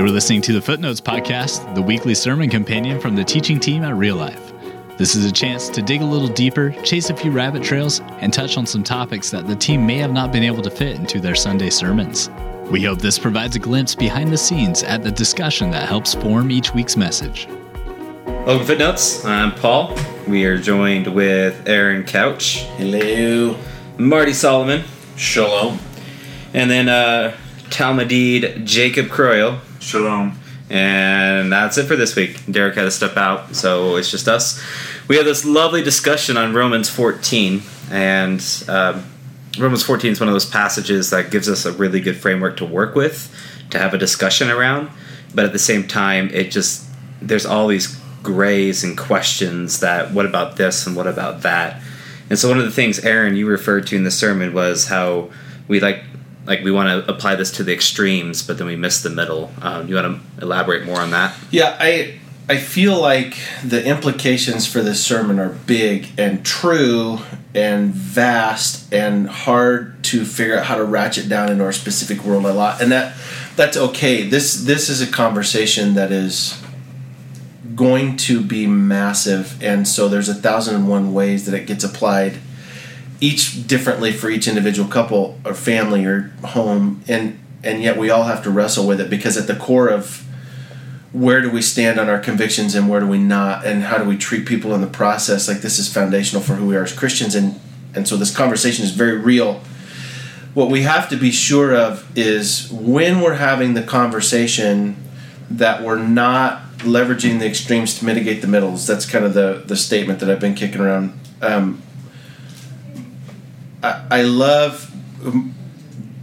You're listening to the Footnotes Podcast, the weekly sermon companion from the teaching team at Real Life. This is a chance to dig a little deeper, chase a few rabbit trails, and touch on some topics that the team may have not been able to fit into their Sunday sermons. We hope this provides a glimpse behind the scenes at the discussion that helps form each week's message. Welcome Footnotes. I'm Paul. We are joined with Aaron Couch, Hello. Marty Solomon, Shalom. and then uh, Talmudid Jacob Croyle. Shalom. And that's it for this week. Derek had to step out, so it's just us. We had this lovely discussion on Romans 14, and um, Romans 14 is one of those passages that gives us a really good framework to work with, to have a discussion around. But at the same time, it just there's all these grays and questions that what about this and what about that. And so one of the things Aaron you referred to in the sermon was how we like like we want to apply this to the extremes, but then we miss the middle. Um, you want to elaborate more on that? Yeah, I I feel like the implications for this sermon are big and true and vast and hard to figure out how to ratchet down into our specific world a lot. And that that's okay. This this is a conversation that is going to be massive and so there's a thousand and one ways that it gets applied each differently for each individual couple or family or home and and yet we all have to wrestle with it because at the core of where do we stand on our convictions and where do we not and how do we treat people in the process? Like this is foundational for who we are as christians and and so this conversation is very real. What we have to be sure of is when we're having the conversation that we're not leveraging the extremes to mitigate the middles. That's kind of the the statement that i've been kicking around. Um, I, I love um,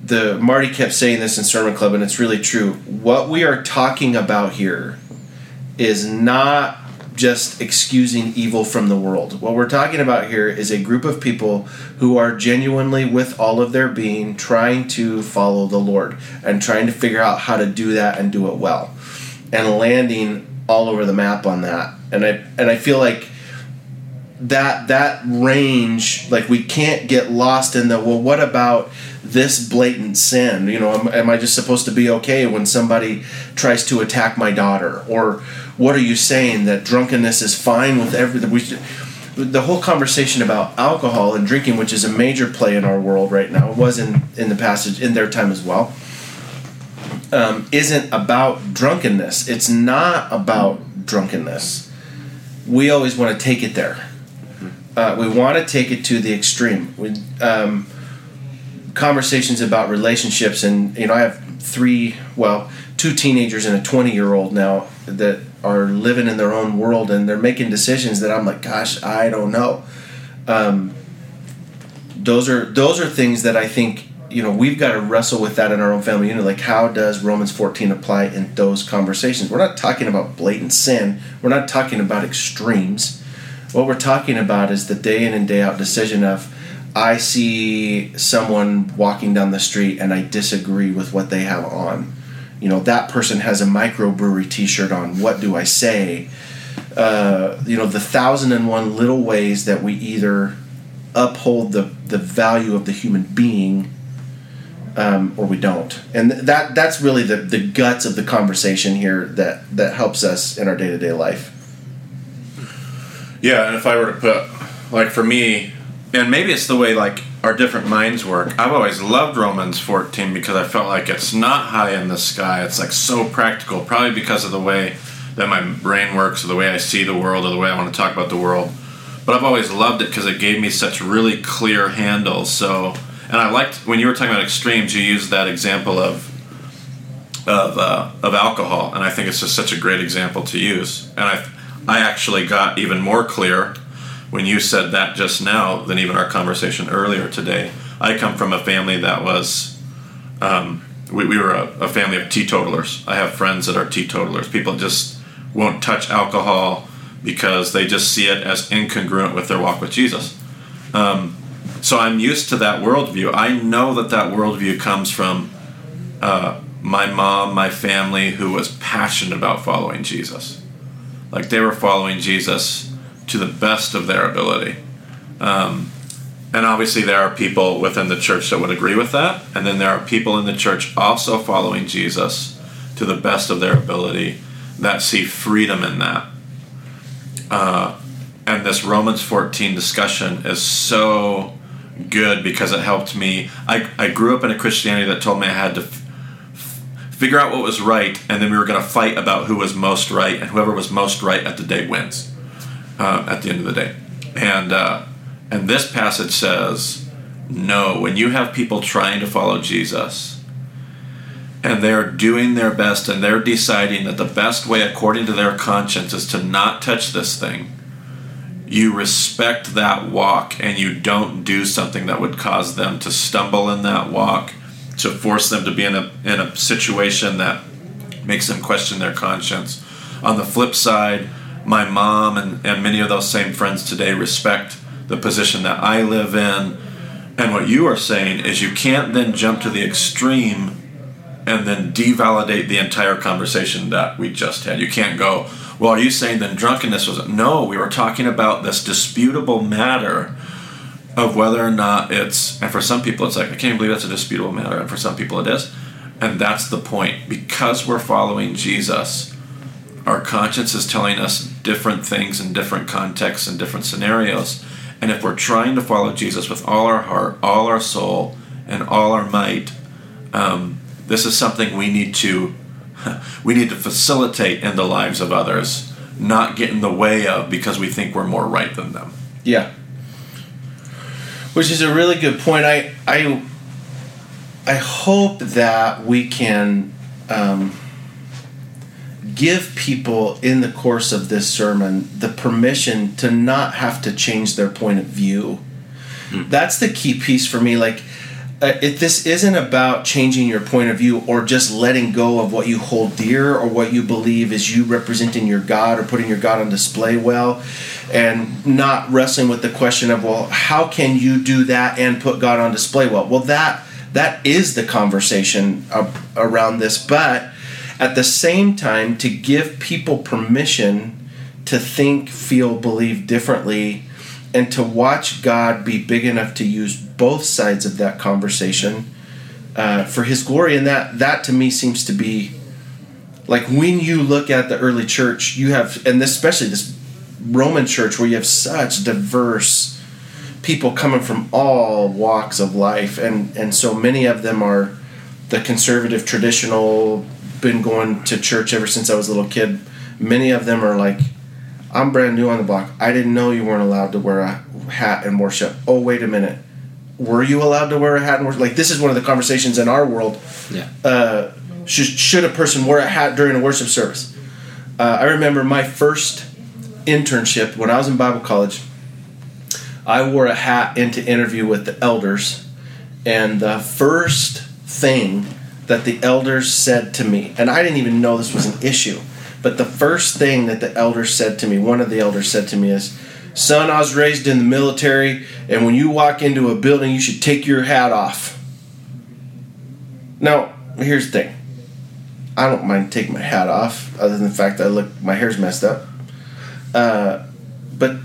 the Marty kept saying this in Sermon Club, and it's really true. What we are talking about here is not just excusing evil from the world. What we're talking about here is a group of people who are genuinely, with all of their being, trying to follow the Lord and trying to figure out how to do that and do it well, and landing all over the map on that. And I and I feel like that that range like we can't get lost in the well what about this blatant sin? You know am, am, i just supposed to be okay when somebody tries to attack my daughter? Or what are you saying that drunkenness is fine with everything we should, the whole conversation about alcohol and drinking which is a major play in our world right now was in in the passage in their time as well um, isn't about drunkenness. It's not about drunkenness. We always want to take it there uh, we want to take it to the extreme. We, um, conversations about relationships, and you know, I have three, well, two teenagers and a twenty-year-old now that are living in their own world, and they're making decisions that I'm like, gosh, I don't know. Um, those are those are things that I think you know we've got to wrestle with that in our own family unit. Like, how does Romans 14 apply in those conversations? We're not talking about blatant sin. We're not talking about extremes what we're talking about is the day in and day out decision of I see someone walking down the street and I disagree with what they have on. You know, that person has a microbrewery t shirt on. What do I say? Uh, you know, the thousand and one little ways that we either uphold the, the value of the human being um, or we don't. And that that's really the, the guts of the conversation here that, that helps us in our day to day life. Yeah, and if I were to put, like for me, and maybe it's the way like our different minds work. I've always loved Romans 14 because I felt like it's not high in the sky. It's like so practical, probably because of the way that my brain works, or the way I see the world, or the way I want to talk about the world. But I've always loved it because it gave me such really clear handles. So, and I liked when you were talking about extremes, you used that example of of uh, of alcohol, and I think it's just such a great example to use. And I I actually got even more clear when you said that just now than even our conversation earlier today. I come from a family that was, um, we, we, were a, a, family of teetotalers. I have friends that are teetotalers. People just won't touch alcohol because they just see it as incongruent with their walk with Jesus. Um, so I'm used to that worldview. I know that that worldview comes from uh, my mom, my family, who was passionate about following Jesus like they were following Jesus to the best of their ability. Um, and obviously, there are people within the church that would agree with that. And then there are people in the church also following Jesus to the best of their ability that see freedom in that. Uh, and this Romans 14 discussion is so good because it helped me. I, I grew up in a Christianity that told me I had to figure out what was right, and then we were going to fight about who was most right, and whoever was most right at the day wins. Uh, at the end of the day, and uh, and this passage says, no. When you have people trying to follow Jesus, and they're doing their best, and they're deciding that the best way, according to their conscience, is to not touch this thing. You respect that walk, and you don't do something that would cause them to stumble in that walk to force them to be in a in a situation that makes them question their conscience. On the flip side, my mom and, and many of those same friends today respect the position that I live in. And what you are saying is you can't then jump to the extreme and then devalidate the entire conversation that we just had. You can't go, well, are you saying then drunkenness was no? We were talking about this disputable matter of whether or not it's, and for some people it's like, I can't believe that's a disputable matter, and for some people it is. And that's the point. Because we're following Jesus, our conscience is telling us different things in different contexts and different scenarios. And if we're trying to follow Jesus with all our heart, all our soul, and all our might, um, this is something we need to we need to facilitate in the lives of others, not get in the way of because we think we're more right than them. Yeah. Which is a really good point. I I I hope that we can um, give people in the course of this sermon the permission to not have to change their point of view. That's the key piece for me. Like, uh, this isn't about changing your point of view or just letting go of what you hold dear or what you believe is you representing your God or putting your God on display well, and not wrestling with the question of well, how can you do that and put God on display well? Well, that that is the conversation around this, but at the same time, to give people permission to think, feel, believe differently, and to watch God be big enough to use both sides of that conversation uh, for His glory, and that that to me seems to be like when you look at the early church, you have, and this, especially this Roman church, where you have such diverse people coming from all walks of life, and and so many of them are the conservative, traditional, been going to church ever since I was a little kid. Many of them are like, I'm brand new on the block. I didn't know you weren't allowed to wear a hat and worship. Oh, wait a minute. Were you allowed to wear a hat and worship? Like, this is one of the conversations in our world. Yeah. Uh, should, should a person wear a hat during a worship service? Uh, I remember my first internship when I was in Bible college. I wore a hat into interview with the elders, and the first thing that the elders said to me, and I didn't even know this was an issue, but the first thing that the elders said to me, one of the elders said to me is, Son, I was raised in the military, and when you walk into a building, you should take your hat off. Now, here's the thing. I don't mind taking my hat off, other than the fact that I look, my hair's messed up. Uh, but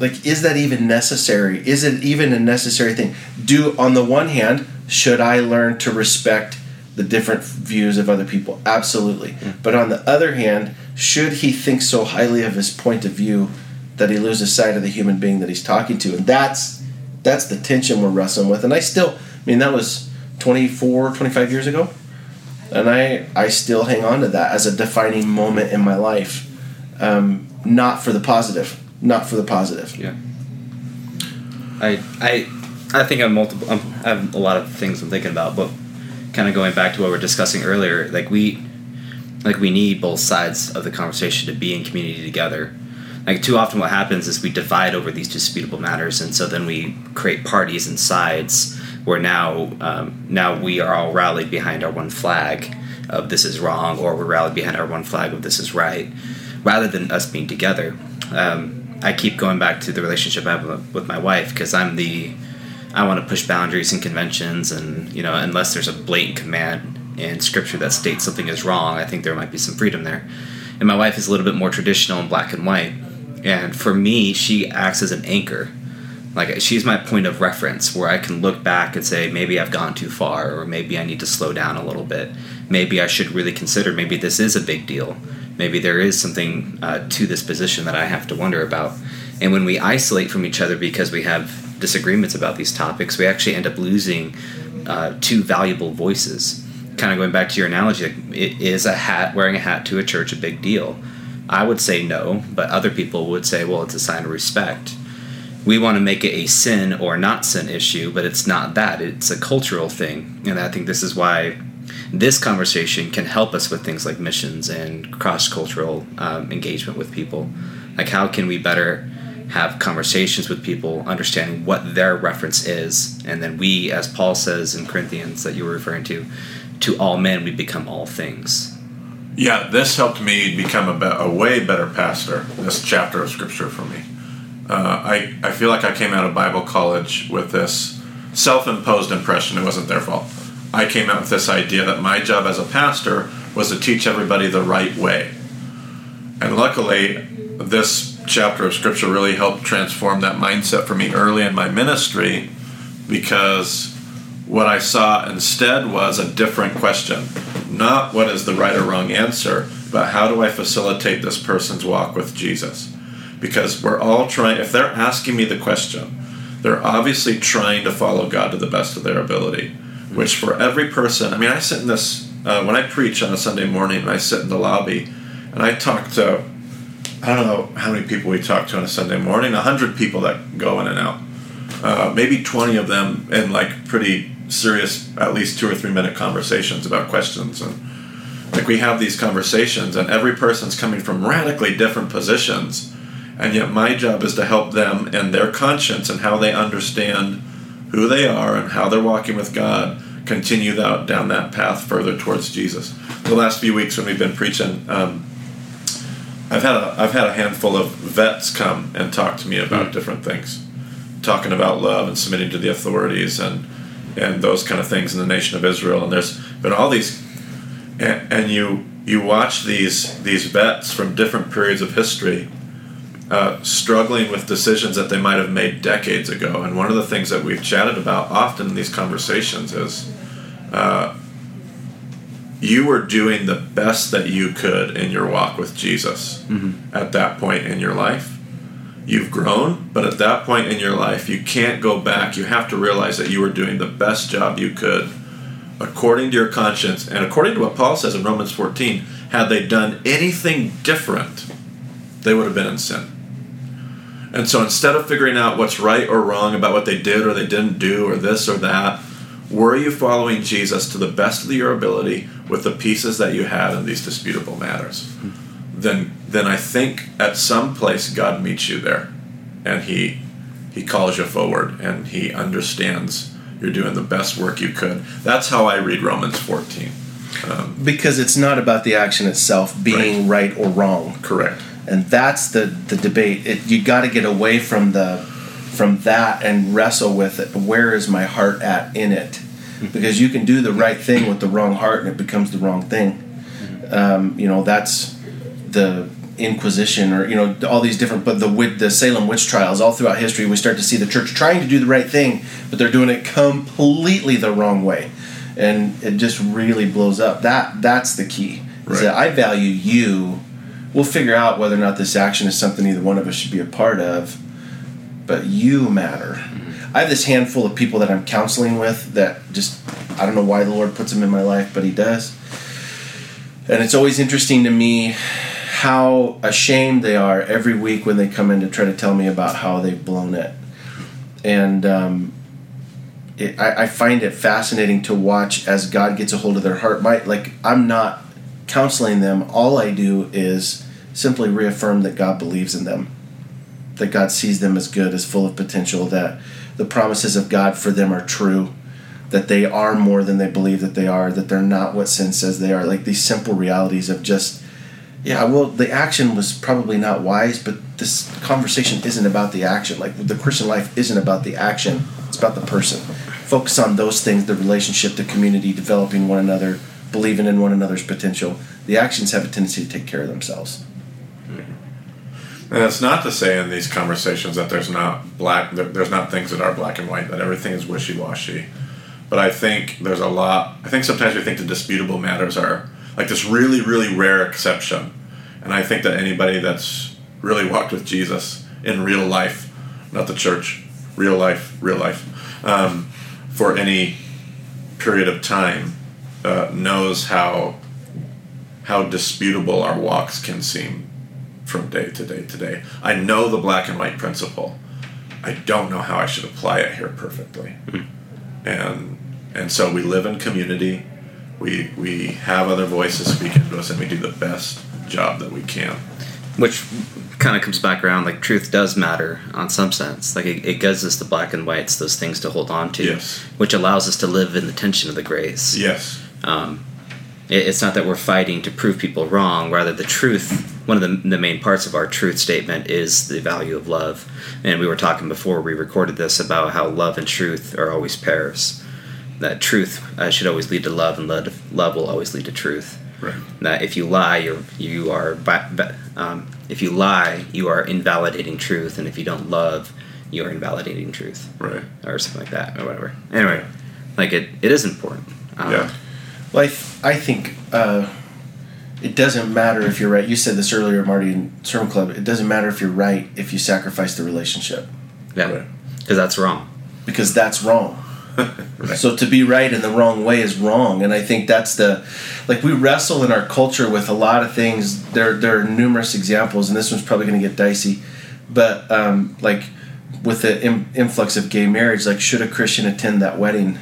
like is that even necessary? Is it even a necessary thing? Do on the one hand should i learn to respect the different views of other people? Absolutely. But on the other hand should he think so highly of his point of view that he loses sight of the human being that he's talking to and that's that's the tension we're wrestling with and i still i mean that was 24 25 years ago and i i still hang on to that as a defining moment in my life um, not for the positive not for the positive Yeah. I I I think I'm multiple. I'm, I have a lot of things I'm thinking about, but kind of going back to what we are discussing earlier, like we like we need both sides of the conversation to be in community together. Like too often, what happens is we divide over these disputable matters, and so then we create parties and sides where now um, now we are all rallied behind our one flag of this is wrong, or we're rallied behind our one flag of this is right, rather than us being together. Um, I keep going back to the relationship I have with my wife because I'm the I want to push boundaries and conventions, and you know, unless there's a blatant command in scripture that states something is wrong, I think there might be some freedom there. And my wife is a little bit more traditional and black and white, and for me, she acts as an anchor Like she's my point of reference where I can look back and say maybe I've gone too far or maybe I need to slow down a little bit. Maybe I should really consider maybe this is a big deal. Maybe there is something uh, to this position that I have to wonder about. And when we isolate from each other because we have disagreements about these topics, we actually end up losing uh, two valuable voices. Kind of going back to your analogy, it is a hat wearing a hat to a church a big deal? I would say no, but other people would say, well, it's a sign of respect we want to make it a sin or not sin issue, but it's not that. It's a cultural thing. And I think this is why this conversation can help us with things like missions and cross cultural um, engagement with people. Like, how can we better have conversations with people, understanding what their reference is, and then we, as Paul says in Corinthians that you were referring to, to all men we become all things. Yeah, this helped me become a, be- a way better pastor. This chapter of scripture for me uh, I, I feel like I came out of Bible college with this self imposed impression. It wasn't their fault. I came out with this idea that my job as a pastor was to teach everybody the right way. And luckily, this chapter of Scripture really helped transform that mindset for me early in my ministry because what I saw instead was a different question. Not what is the right or wrong answer, but how do I facilitate this person's walk with Jesus? because we're all trying if they're asking me the question they're obviously trying to follow god to the best of their ability which for every person i mean i sit in this uh, when i preach on a sunday morning i sit in the lobby and i talk to i don't know how many people we talk to on a sunday morning 100 people that go in and out uh, maybe 20 of them in like pretty serious at least two or three minute conversations about questions and like we have these conversations and every person's coming from radically different positions and yet my job is to help them and their conscience and how they understand who they are and how they're walking with God continue that, down that path further towards Jesus. The last few weeks when we've been preaching, um, I've had a I've had a handful of vets come and talk to me about mm. different things, talking about love and submitting to the authorities and and those kind of things in the nation of Israel. And there's been all these, and, and you you watch these these vets from different periods of history uh, struggling with decisions that they might have made decades ago. And one of the things that we've chatted about often in these conversations is uh, you were doing the best that you could in your walk with Jesus mm-hmm. at that point in your life. You've grown, but at that point in your life, you can't go back. You have to realize that you were doing the best job you could according to your conscience and according to what Paul says in Romans 14. Had they done anything different, they would have been in sin. And so instead of figuring out what's right or wrong about what they did or they didn't do or this or that, were you following Jesus to the best of your ability with the pieces that you had in these disputable matters? Then then I think at some place God meets you there and he he calls you forward and he understands you're doing the best work you could. That's how I read Romans 14. Um, because it's not about the action itself being right, right or wrong. Correct and that's the the debate. It, you got to get away from the from that and wrestle with it. Where is my heart at in it? Mm-hmm. Because you can do the right thing with the wrong heart and it becomes the wrong thing. Mm-hmm. Um, you know that's the Inquisition or you know all these different but the with the Salem witch trials all throughout history we start to see the church trying to do the right thing but they're doing it completely the wrong way and it just really blows up that that's the key right. is that I value you we'll figure out whether or not this action is something either one of us should be a part of. But you matter. Mm-hmm. I have this handful of people that I'm counseling with that just I don't know why the Lord puts them in my life, but He does. And it's always interesting to me how ashamed they are every week when they come in to try to tell me about how they've blown it. And um, it, I, I, find it fascinating to watch as God gets a hold of their heart. My like I'm not counseling them. All I do is simply reaffirm that God believes in them, that God sees them as good, as full of potential, that the promises of God for them are true, that they are more than they believe that they are, that they're not what sin says they are. Like these simple realities of just, yeah, well, the action was probably not wise, but this conversation isn't about the action. Like the Christian life isn't about the action, it's about the person. Focus on those things the relationship, the community, developing one another, believing in one another's potential. The actions have a tendency to take care of themselves. And it's not to say in these conversations that there's not black, there's not things that are black and white, that everything is wishy washy. But I think there's a lot. I think sometimes we think the disputable matters are like this really, really rare exception. And I think that anybody that's really walked with Jesus in real life, not the church, real life, real life, um, for any period of time, uh, knows how how disputable our walks can seem from day to day to day. I know the black and white principle. I don't know how I should apply it here perfectly. And and so we live in community. We we have other voices speaking to us and we do the best job that we can. which kind of comes back around like truth does matter on some sense like it, it gives us the black and whites those things to hold on to Yes. which allows us to live in the tension of the grace Yes. um, it, it's not that we're fighting to prove people wrong rather the truth one of the, the main parts of our truth statement is the value of love and we were talking before we recorded this about how love and truth are always pairs that truth uh, should always lead to love and love, love will always lead to truth Right. that if you lie, you're you are ba- ba- um, if you lie, you are invalidating truth, and if you don't love, you are invalidating truth, Right. or something like that, or whatever. Anyway, like it, it is important. Um, Yeah. Well, I, th- I think uh, it doesn't matter if you're right. You said this earlier, Marty, in Sermon Club. It doesn't matter if you're right if you sacrifice the relationship yeah, Right. because that's wrong. because that's wrong. So to be right in the wrong way is wrong, and I think that's the like we wrestle in our culture with a lot of things. There there are numerous examples, and this one's probably going to get dicey, but um, like with the influx of gay marriage, like should a Christian attend that wedding?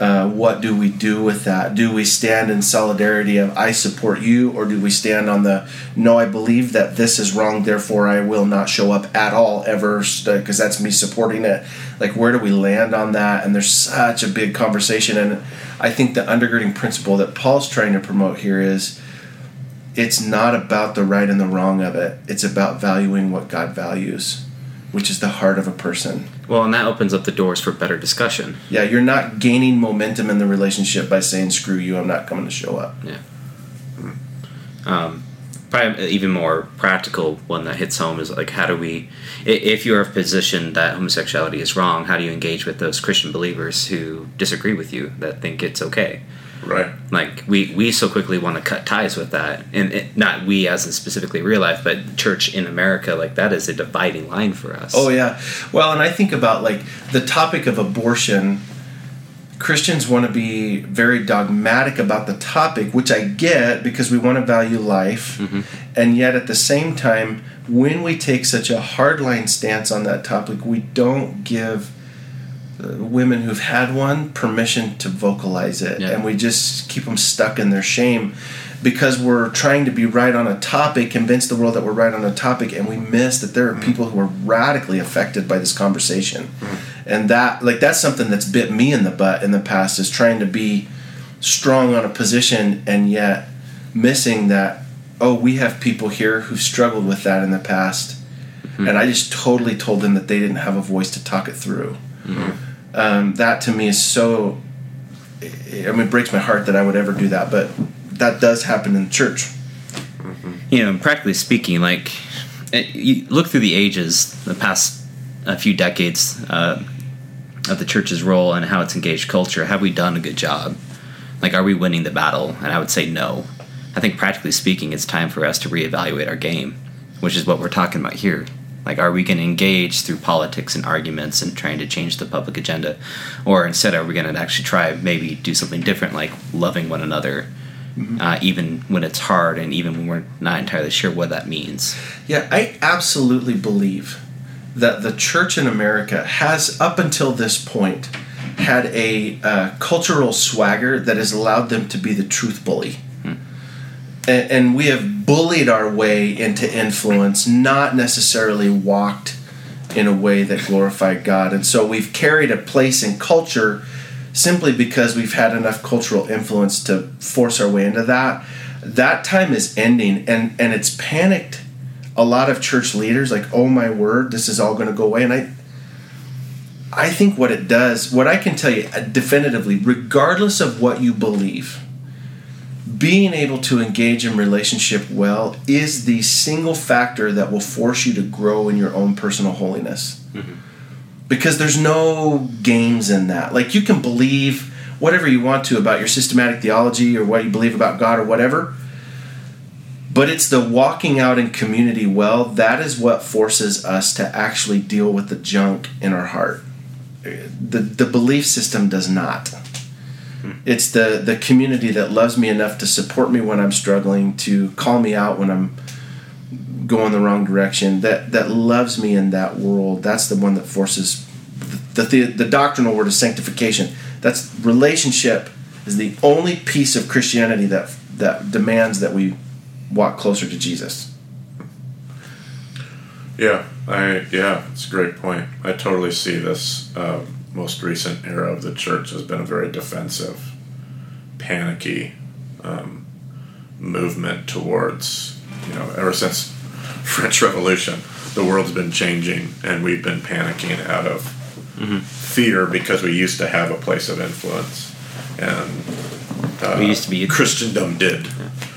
Uh, what do we do with that? Do we stand in solidarity of I support you, or do we stand on the no, I believe that this is wrong, therefore I will not show up at all ever because that's me supporting it? Like, where do we land on that? And there's such a big conversation, and I think the undergirding principle that Paul's trying to promote here is it's not about the right and the wrong of it, it's about valuing what God values, which is the heart of a person. Well, and that opens up the doors for better discussion. Yeah, you're not gaining momentum in the relationship by saying "screw you," I'm not coming to show up. Yeah. Um, probably an even more practical one that hits home is like how do we, if you're of a position that homosexuality is wrong, how do you engage with those Christian believers who disagree with you that think it's okay? Right. like we we so quickly want to cut ties with that and it, not we as in specifically real life but church in america like that is a dividing line for us Oh yeah. Well, and I think about like the topic of abortion. Christians want to be very dogmatic about the topic, which I get because we want to value life. Mm-hmm. And yet at the same time, when we take such a hardline stance on that topic, we don't give Uh, women who've had one permission to vocalize it. Yeah. And we just keep them stuck in their shame because we're trying to be right on a topic, convince the world that we're right on a topic, and we miss that there are mm-hmm. people who are radically affected by this conversation. Mm-hmm. And that, like, that's something that's bit me in the butt in the past is trying to be strong on a position and yet missing that, oh, we have people here who've struggled with that in the past. Mm-hmm. And I just totally told them that they didn't have a voice to talk it through. Um, that to me is so. I mean, it breaks my heart that I would ever do that, but that does happen in church. you know practically speaking like it, you look through the ages the past a few decades uh, of the church's role and how it's engaged culture have we done a good job like are we winning the battle and i would say no i think practically speaking it's time for us to reevaluate our game which is what we're talking about here like are we going to engage through politics and arguments and trying to change the public agenda or instead are we going to actually try maybe do something different like loving one another uh, even when it's hard and even when we're not entirely sure what that means. Yeah, I absolutely believe that the church in America has, up until this point, had a uh, cultural swagger that has allowed them to be the truth bully. And, we have bullied our way into influence, not necessarily walked in a way that glorified God. And so we've carried a place in culture simply because we've had enough cultural influence to force our way into that. That time is ending, and, and it's panicked a lot of church leaders like, oh my word, this is all going to go away. And I, I think what it does, what I can tell you definitively, regardless of what you believe, being able to engage in relationship well is the single factor that will force you to grow in your own personal holiness. Mm-hmm. Because there's no games in that. Like you can believe whatever you want to about your systematic theology or what you believe about God or whatever. But it's the walking out in community well that is what forces us to actually deal with the junk in our heart. The the belief system does not. It's the the community that loves me enough to support me when I'm struggling, to call me out when I'm going the wrong direction. That that loves me in that world. That's the one that forces the the, the doctrinal word is sanctification. That's relationship is the only piece of Christianity that that demands that we walk closer to Jesus. Yeah, I yeah, it's a great point. I totally see this uh, most recent era of the church has been a very defensive, panicky um, movement towards you know ever since French Revolution, the world's been changing and we've been panicking out of fear because we used to have a place of influence and uh, We used to be- Christendom did.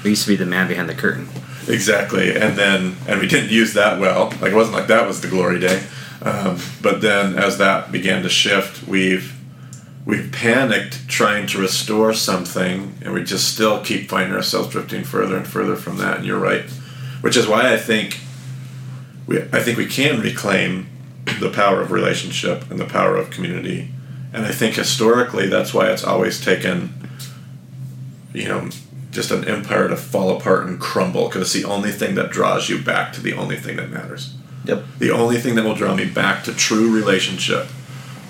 We used to be the man behind the curtain. Exactly, and then and we didn't use that well. Like it wasn't like that was the glory day. Um, but then as that began to shift, we've we've panicked trying to restore something, and we just still keep finding ourselves drifting further and further from that. And you're right, which is why I think we I think we can reclaim the power of relationship and the power of community. And I think historically that's why it's always taken you know, just an empire to fall apart and crumble because it's the only thing that draws you back to the only thing that matters. Yep. The only thing that will draw me back to true relationship,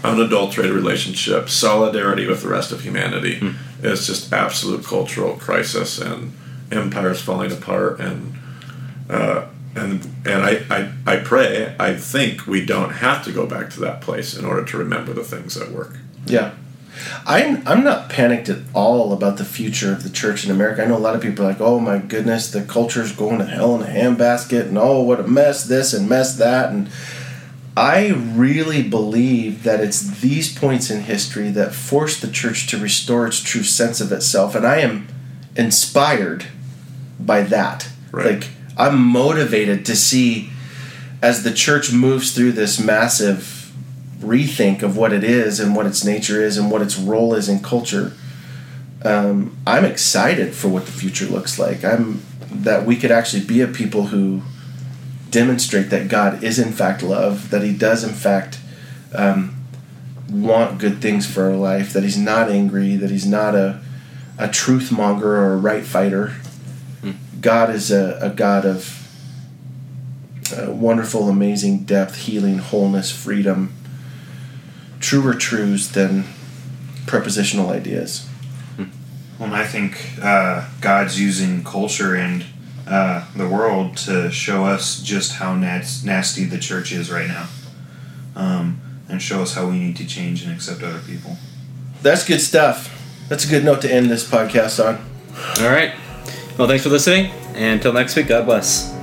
unadulterated relationship, solidarity with the rest of humanity is just absolute cultural crisis and empires falling apart and uh, and and I, I, I pray I think we don't have to go back to that place in order to remember the things that work. Yeah. I'm I'm not panicked at all about the future of the church in America. I know a lot of people are like, "Oh my goodness, the culture's going to hell in a handbasket," and "Oh, what a mess this and mess that." And I really believe that it's these points in history that force the church to restore its true sense of itself, and I am inspired by that. Right. Like I'm motivated to see as the church moves through this massive rethink of what it is and what its nature is and what its role is in culture. Um, I'm excited for what the future looks like. I'm that we could actually be a people who demonstrate that God is in fact love, that He does in fact um, want good things for our life, that He's not angry, that He's not a a truth monger or a right fighter. God is a, a God of uh, wonderful, amazing depth, healing, wholeness, freedom, truer truths than prepositional ideas. Well, and I think uh, God's using culture and uh, the world to show us just how nas- nasty the church is right now, um, and show us how we need to change and accept other people. That's good stuff. That's a good note to end this podcast on. All right. Well, thanks for listening. And until next week, God bless.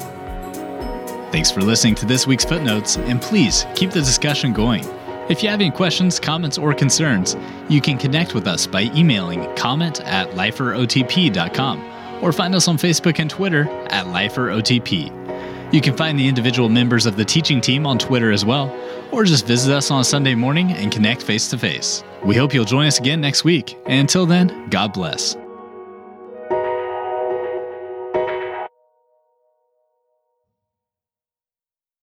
Thanks for listening to this week's Footnotes, and please keep the discussion going. If you have any questions, comments, or concerns, you can connect with us by emailing comment at liferotp.com or find us on Facebook and Twitter at liferotp. You can find the individual members of the teaching team on Twitter as well, or just visit us on Sunday morning and connect face to face. We hope you'll join us again next week, and until then, God bless.